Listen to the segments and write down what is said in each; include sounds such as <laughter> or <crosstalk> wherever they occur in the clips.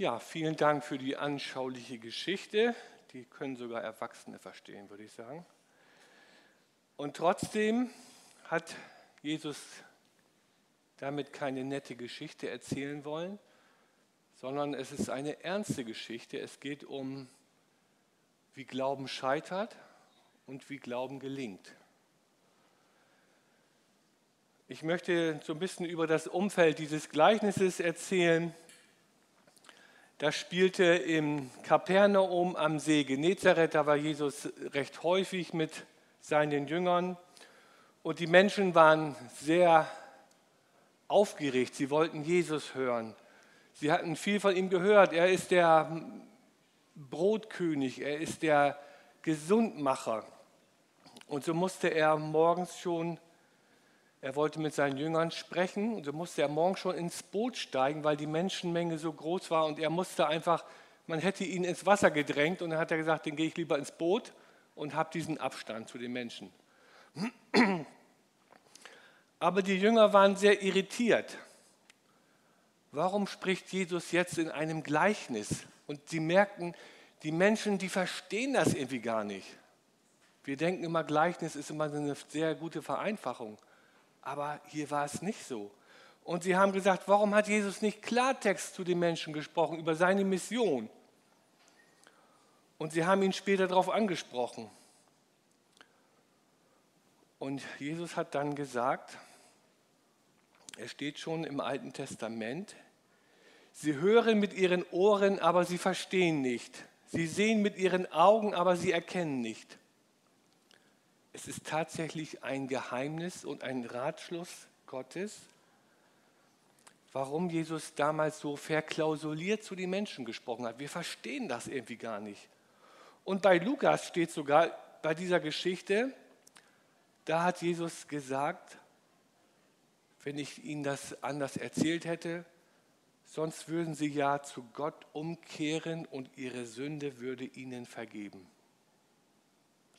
Ja, vielen Dank für die anschauliche Geschichte. Die können sogar Erwachsene verstehen, würde ich sagen. Und trotzdem hat Jesus damit keine nette Geschichte erzählen wollen, sondern es ist eine ernste Geschichte. Es geht um, wie Glauben scheitert und wie Glauben gelingt. Ich möchte so ein bisschen über das Umfeld dieses Gleichnisses erzählen. Das spielte im Kapernaum am See Genezareth. Da war Jesus recht häufig mit seinen Jüngern. Und die Menschen waren sehr aufgeregt. Sie wollten Jesus hören. Sie hatten viel von ihm gehört. Er ist der Brotkönig. Er ist der Gesundmacher. Und so musste er morgens schon er wollte mit seinen Jüngern sprechen und so musste er morgen schon ins Boot steigen, weil die Menschenmenge so groß war und er musste einfach, man hätte ihn ins Wasser gedrängt und dann hat er gesagt, dann gehe ich lieber ins Boot und habe diesen Abstand zu den Menschen. <clears throat> Aber die Jünger waren sehr irritiert. Warum spricht Jesus jetzt in einem Gleichnis? Und sie merkten, die Menschen, die verstehen das irgendwie gar nicht. Wir denken immer, Gleichnis ist immer eine sehr gute Vereinfachung. Aber hier war es nicht so. Und sie haben gesagt, warum hat Jesus nicht Klartext zu den Menschen gesprochen über seine Mission? Und sie haben ihn später darauf angesprochen. Und Jesus hat dann gesagt, er steht schon im Alten Testament, sie hören mit ihren Ohren, aber sie verstehen nicht. Sie sehen mit ihren Augen, aber sie erkennen nicht. Es ist tatsächlich ein Geheimnis und ein Ratschluss Gottes, warum Jesus damals so verklausuliert zu den Menschen gesprochen hat. Wir verstehen das irgendwie gar nicht. Und bei Lukas steht sogar bei dieser Geschichte, da hat Jesus gesagt, wenn ich Ihnen das anders erzählt hätte, sonst würden Sie ja zu Gott umkehren und Ihre Sünde würde Ihnen vergeben.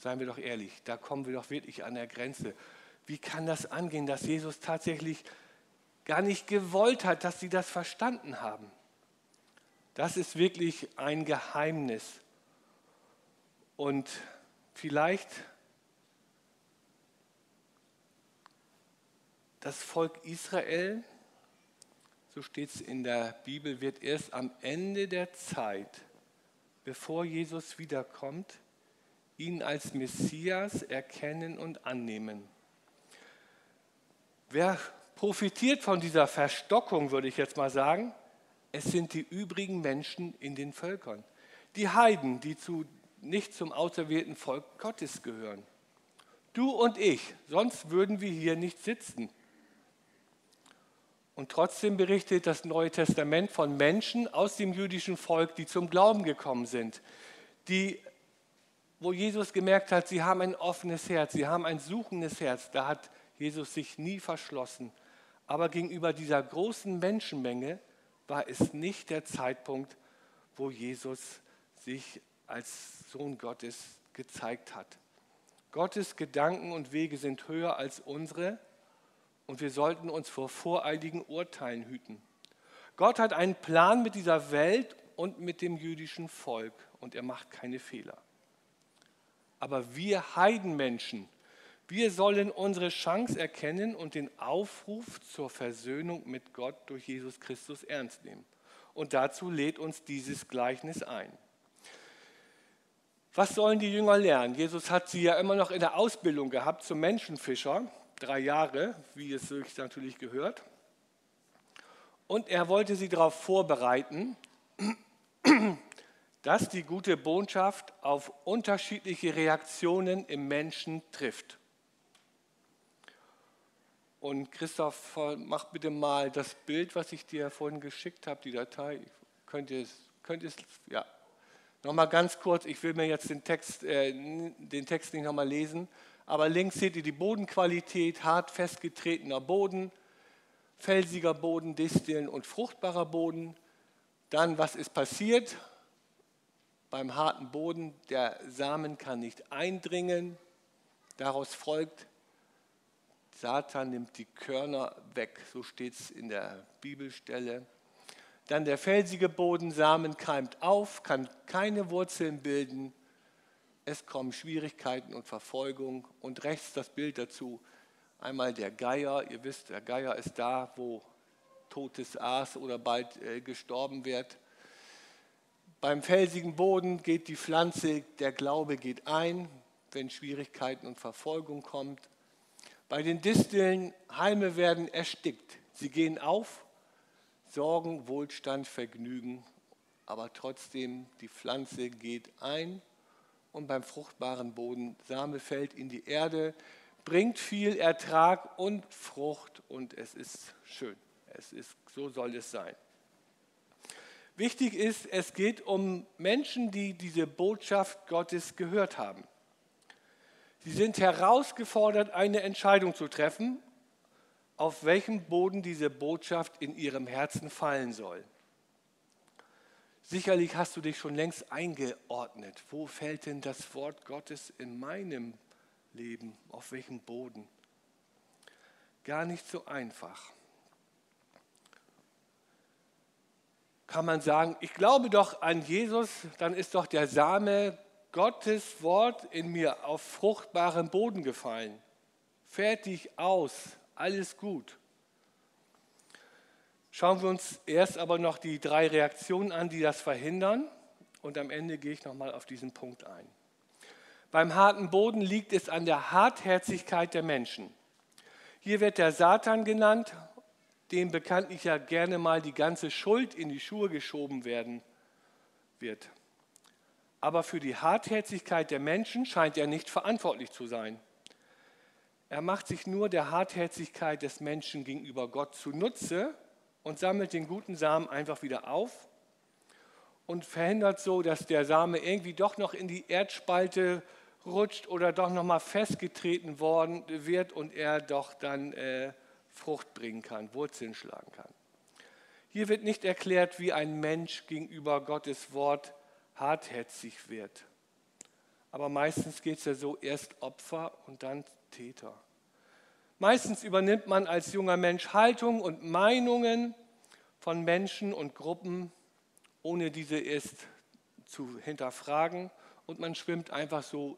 Seien wir doch ehrlich, da kommen wir doch wirklich an der Grenze. Wie kann das angehen, dass Jesus tatsächlich gar nicht gewollt hat, dass sie das verstanden haben? Das ist wirklich ein Geheimnis. Und vielleicht das Volk Israel, so steht es in der Bibel, wird erst am Ende der Zeit, bevor Jesus wiederkommt, ihn als Messias erkennen und annehmen. Wer profitiert von dieser Verstockung, würde ich jetzt mal sagen? Es sind die übrigen Menschen in den Völkern. Die Heiden, die zu, nicht zum auserwählten Volk Gottes gehören. Du und ich, sonst würden wir hier nicht sitzen. Und trotzdem berichtet das Neue Testament von Menschen aus dem jüdischen Volk, die zum Glauben gekommen sind, die wo Jesus gemerkt hat, sie haben ein offenes Herz, sie haben ein suchendes Herz, da hat Jesus sich nie verschlossen. Aber gegenüber dieser großen Menschenmenge war es nicht der Zeitpunkt, wo Jesus sich als Sohn Gottes gezeigt hat. Gottes Gedanken und Wege sind höher als unsere und wir sollten uns vor voreiligen Urteilen hüten. Gott hat einen Plan mit dieser Welt und mit dem jüdischen Volk und er macht keine Fehler. Aber wir Heidenmenschen, wir sollen unsere Chance erkennen und den Aufruf zur Versöhnung mit Gott durch Jesus Christus ernst nehmen. Und dazu lädt uns dieses Gleichnis ein. Was sollen die Jünger lernen? Jesus hat sie ja immer noch in der Ausbildung gehabt zum Menschenfischer, drei Jahre, wie es sich natürlich gehört. Und er wollte sie darauf vorbereiten, dass die gute Botschaft auf unterschiedliche Reaktionen im Menschen trifft. Und Christoph, mach bitte mal das Bild, was ich dir vorhin geschickt habe, die Datei. Könnt ihr es, könnt ihr es, ja. Nochmal ganz kurz, ich will mir jetzt den Text, äh, den Text nicht nochmal lesen, aber links seht ihr die Bodenqualität, hart festgetretener Boden, felsiger Boden, Disteln und fruchtbarer Boden. Dann, was ist passiert? Beim harten Boden, der Samen kann nicht eindringen. Daraus folgt, Satan nimmt die Körner weg, so steht es in der Bibelstelle. Dann der felsige Boden, Samen keimt auf, kann keine Wurzeln bilden. Es kommen Schwierigkeiten und Verfolgung. Und rechts das Bild dazu. Einmal der Geier. Ihr wisst, der Geier ist da, wo totes Aas oder bald äh, gestorben wird. Beim felsigen Boden geht die Pflanze, der Glaube geht ein, wenn Schwierigkeiten und Verfolgung kommt. Bei den Disteln, Halme werden erstickt. Sie gehen auf, Sorgen, Wohlstand, Vergnügen, aber trotzdem die Pflanze geht ein und beim fruchtbaren Boden Same fällt in die Erde, bringt viel Ertrag und Frucht und es ist schön. Es ist, so soll es sein. Wichtig ist, es geht um Menschen, die diese Botschaft Gottes gehört haben. Sie sind herausgefordert, eine Entscheidung zu treffen, auf welchem Boden diese Botschaft in ihrem Herzen fallen soll. Sicherlich hast du dich schon längst eingeordnet. Wo fällt denn das Wort Gottes in meinem Leben? Auf welchem Boden? Gar nicht so einfach. Kann man sagen, ich glaube doch an Jesus, dann ist doch der Same Gottes Wort in mir auf fruchtbaren Boden gefallen. Fertig aus, alles gut. Schauen wir uns erst aber noch die drei Reaktionen an, die das verhindern. Und am Ende gehe ich nochmal auf diesen Punkt ein. Beim harten Boden liegt es an der Hartherzigkeit der Menschen. Hier wird der Satan genannt dem bekanntlich ja gerne mal die ganze Schuld in die Schuhe geschoben werden wird. Aber für die Hartherzigkeit der Menschen scheint er nicht verantwortlich zu sein. Er macht sich nur der Hartherzigkeit des Menschen gegenüber Gott zunutze und sammelt den guten Samen einfach wieder auf und verhindert so, dass der Same irgendwie doch noch in die Erdspalte rutscht oder doch noch mal festgetreten worden wird und er doch dann äh, Frucht bringen kann, Wurzeln schlagen kann. Hier wird nicht erklärt, wie ein Mensch gegenüber Gottes Wort hartherzig wird. Aber meistens geht es ja so, erst Opfer und dann Täter. Meistens übernimmt man als junger Mensch Haltung und Meinungen von Menschen und Gruppen, ohne diese erst zu hinterfragen. Und man schwimmt einfach so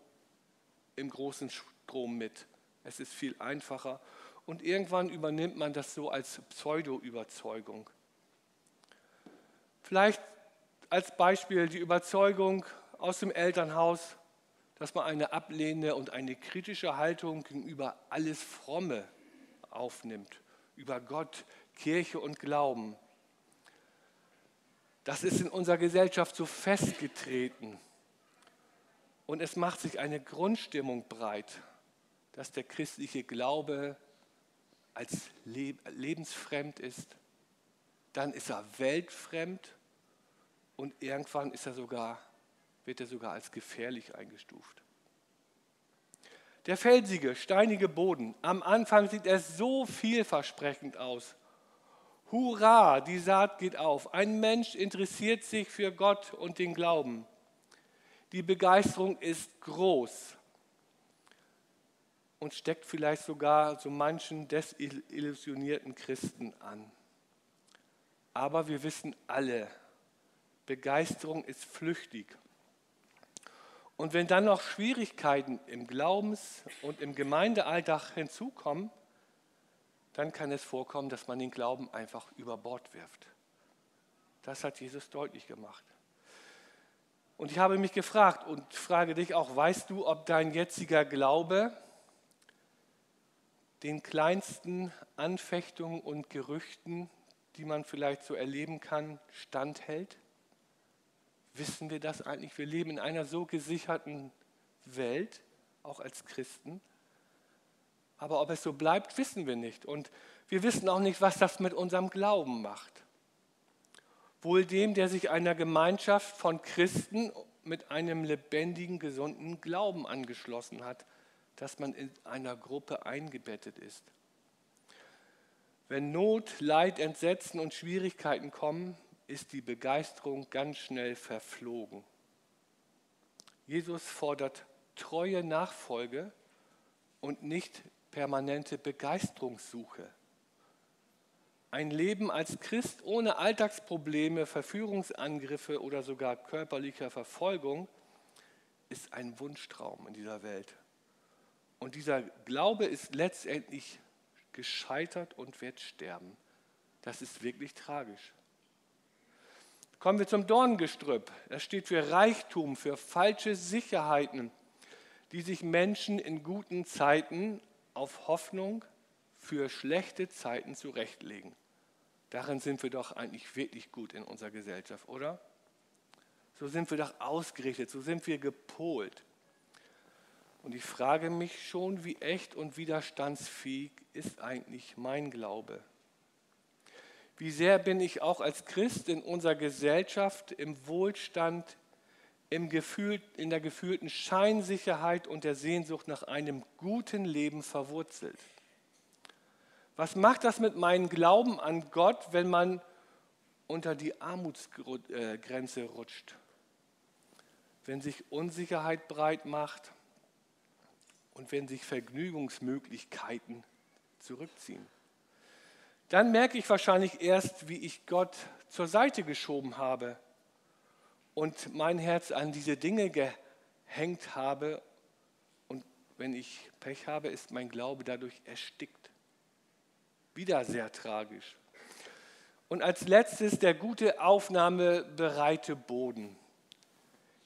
im großen Strom mit. Es ist viel einfacher und irgendwann übernimmt man das so als Pseudo-Überzeugung. Vielleicht als Beispiel die Überzeugung aus dem Elternhaus, dass man eine ablehnende und eine kritische Haltung gegenüber alles Fromme aufnimmt, über Gott, Kirche und Glauben. Das ist in unserer Gesellschaft so festgetreten. Und es macht sich eine Grundstimmung breit, dass der christliche Glaube als lebensfremd ist, dann ist er weltfremd und irgendwann ist er sogar, wird er sogar als gefährlich eingestuft. Der felsige, steinige Boden, am Anfang sieht er so vielversprechend aus. Hurra, die Saat geht auf. Ein Mensch interessiert sich für Gott und den Glauben. Die Begeisterung ist groß und steckt vielleicht sogar so manchen desillusionierten Christen an. Aber wir wissen alle, Begeisterung ist flüchtig. Und wenn dann noch Schwierigkeiten im Glaubens- und im Gemeindealltag hinzukommen, dann kann es vorkommen, dass man den Glauben einfach über Bord wirft. Das hat Jesus deutlich gemacht. Und ich habe mich gefragt und frage dich auch, weißt du, ob dein jetziger Glaube den kleinsten Anfechtungen und Gerüchten, die man vielleicht so erleben kann, standhält? Wissen wir das eigentlich? Wir leben in einer so gesicherten Welt, auch als Christen. Aber ob es so bleibt, wissen wir nicht. Und wir wissen auch nicht, was das mit unserem Glauben macht. Wohl dem, der sich einer Gemeinschaft von Christen mit einem lebendigen, gesunden Glauben angeschlossen hat dass man in einer Gruppe eingebettet ist. Wenn Not, Leid, Entsetzen und Schwierigkeiten kommen, ist die Begeisterung ganz schnell verflogen. Jesus fordert treue Nachfolge und nicht permanente Begeisterungssuche. Ein Leben als Christ ohne Alltagsprobleme, Verführungsangriffe oder sogar körperlicher Verfolgung ist ein Wunschtraum in dieser Welt. Und dieser Glaube ist letztendlich gescheitert und wird sterben. Das ist wirklich tragisch. Kommen wir zum Dorngestrüpp. Das steht für Reichtum, für falsche Sicherheiten, die sich Menschen in guten Zeiten auf Hoffnung für schlechte Zeiten zurechtlegen. Darin sind wir doch eigentlich wirklich gut in unserer Gesellschaft, oder? So sind wir doch ausgerichtet, so sind wir gepolt. Und ich frage mich schon, wie echt und widerstandsfähig ist eigentlich mein Glaube? Wie sehr bin ich auch als Christ in unserer Gesellschaft im Wohlstand, im Gefühl, in der gefühlten Scheinsicherheit und der Sehnsucht nach einem guten Leben verwurzelt? Was macht das mit meinem Glauben an Gott, wenn man unter die Armutsgrenze rutscht? Wenn sich Unsicherheit breit macht und wenn sich Vergnügungsmöglichkeiten zurückziehen? Dann merke ich wahrscheinlich erst, wie ich Gott zur Seite geschoben habe und mein Herz an diese Dinge gehängt habe. Und wenn ich Pech habe, ist mein Glaube dadurch erstickt. Wieder sehr tragisch. Und als letztes der gute aufnahmebereite Boden.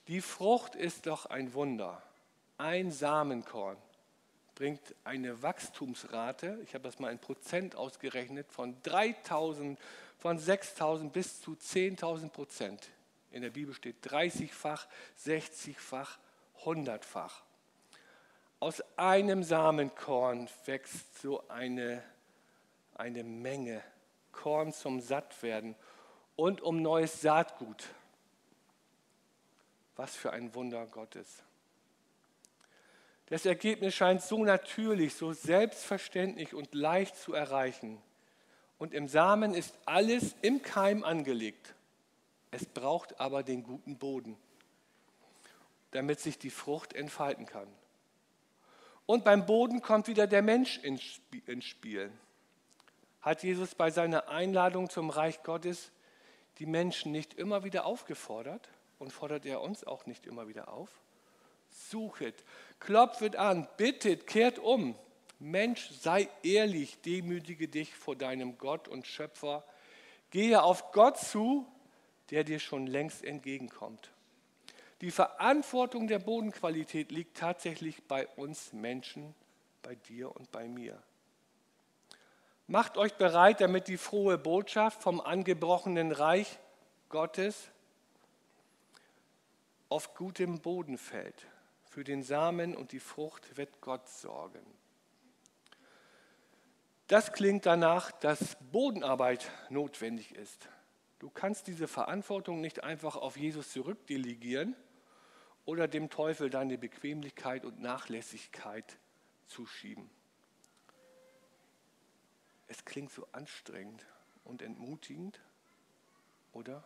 Die Frucht ist doch ein Wunder. Ein Samenkorn bringt eine Wachstumsrate, ich habe das mal in Prozent ausgerechnet, von 3000, von 6000 bis zu 10.000 Prozent. In der Bibel steht 30-fach, 60-fach, 100-fach. Aus einem Samenkorn wächst so eine eine Menge Korn zum Sattwerden und um neues Saatgut. Was für ein Wunder Gottes. Das Ergebnis scheint so natürlich, so selbstverständlich und leicht zu erreichen. Und im Samen ist alles im Keim angelegt. Es braucht aber den guten Boden, damit sich die Frucht entfalten kann. Und beim Boden kommt wieder der Mensch ins Spiel hat Jesus bei seiner Einladung zum Reich Gottes die Menschen nicht immer wieder aufgefordert und fordert er uns auch nicht immer wieder auf? Suchet, klopfet an, bittet, kehrt um. Mensch, sei ehrlich, demütige dich vor deinem Gott und Schöpfer. Gehe auf Gott zu, der dir schon längst entgegenkommt. Die Verantwortung der Bodenqualität liegt tatsächlich bei uns Menschen, bei dir und bei mir. Macht euch bereit, damit die frohe Botschaft vom angebrochenen Reich Gottes auf gutem Boden fällt. Für den Samen und die Frucht wird Gott sorgen. Das klingt danach, dass Bodenarbeit notwendig ist. Du kannst diese Verantwortung nicht einfach auf Jesus zurückdelegieren oder dem Teufel deine Bequemlichkeit und Nachlässigkeit zuschieben. Es klingt so anstrengend und entmutigend, oder?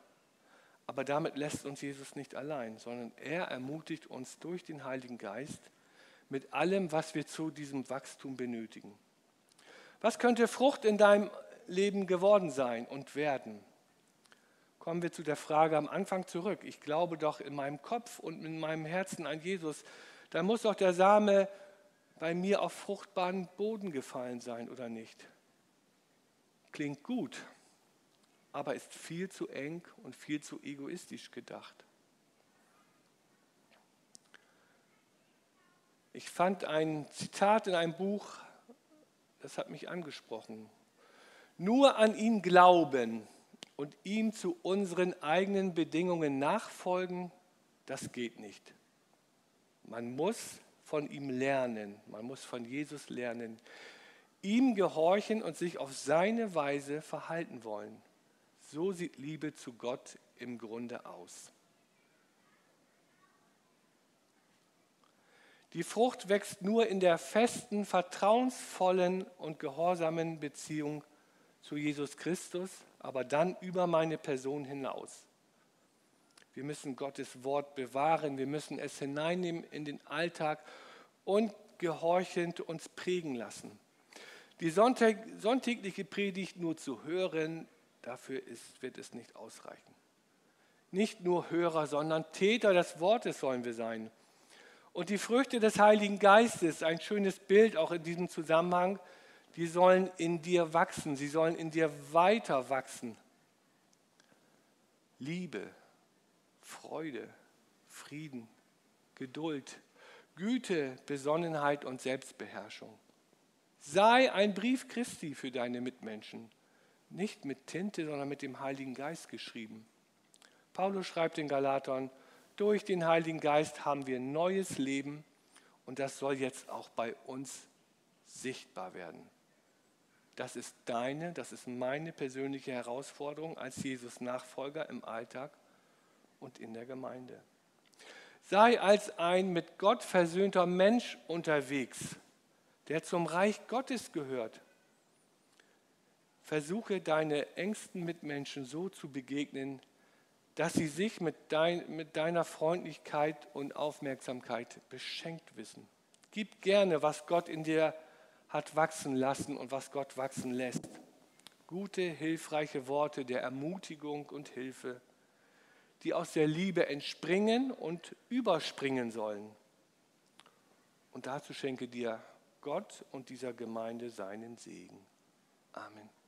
Aber damit lässt uns Jesus nicht allein, sondern er ermutigt uns durch den Heiligen Geist mit allem, was wir zu diesem Wachstum benötigen. Was könnte Frucht in deinem Leben geworden sein und werden? Kommen wir zu der Frage am Anfang zurück. Ich glaube doch in meinem Kopf und in meinem Herzen an Jesus. Da muss doch der Same bei mir auf fruchtbaren Boden gefallen sein, oder nicht? Klingt gut, aber ist viel zu eng und viel zu egoistisch gedacht. Ich fand ein Zitat in einem Buch, das hat mich angesprochen. Nur an ihn glauben und ihm zu unseren eigenen Bedingungen nachfolgen, das geht nicht. Man muss von ihm lernen, man muss von Jesus lernen ihm gehorchen und sich auf seine Weise verhalten wollen. So sieht Liebe zu Gott im Grunde aus. Die Frucht wächst nur in der festen, vertrauensvollen und gehorsamen Beziehung zu Jesus Christus, aber dann über meine Person hinaus. Wir müssen Gottes Wort bewahren, wir müssen es hineinnehmen in den Alltag und gehorchend uns prägen lassen. Die sonntägliche Predigt nur zu hören, dafür ist, wird es nicht ausreichen. Nicht nur Hörer, sondern Täter des Wortes sollen wir sein. Und die Früchte des Heiligen Geistes, ein schönes Bild auch in diesem Zusammenhang, die sollen in dir wachsen, sie sollen in dir weiter wachsen. Liebe, Freude, Frieden, Geduld, Güte, Besonnenheit und Selbstbeherrschung. Sei ein Brief Christi für deine Mitmenschen, nicht mit Tinte, sondern mit dem Heiligen Geist geschrieben. Paulus schreibt in Galatern, durch den Heiligen Geist haben wir neues Leben und das soll jetzt auch bei uns sichtbar werden. Das ist deine, das ist meine persönliche Herausforderung als Jesus Nachfolger im Alltag und in der Gemeinde. Sei als ein mit Gott versöhnter Mensch unterwegs, der zum Reich Gottes gehört. Versuche deine engsten Mitmenschen so zu begegnen, dass sie sich mit, dein, mit deiner Freundlichkeit und Aufmerksamkeit beschenkt wissen. Gib gerne, was Gott in dir hat wachsen lassen und was Gott wachsen lässt. Gute, hilfreiche Worte der Ermutigung und Hilfe, die aus der Liebe entspringen und überspringen sollen. Und dazu schenke dir Gott und dieser Gemeinde seinen Segen. Amen.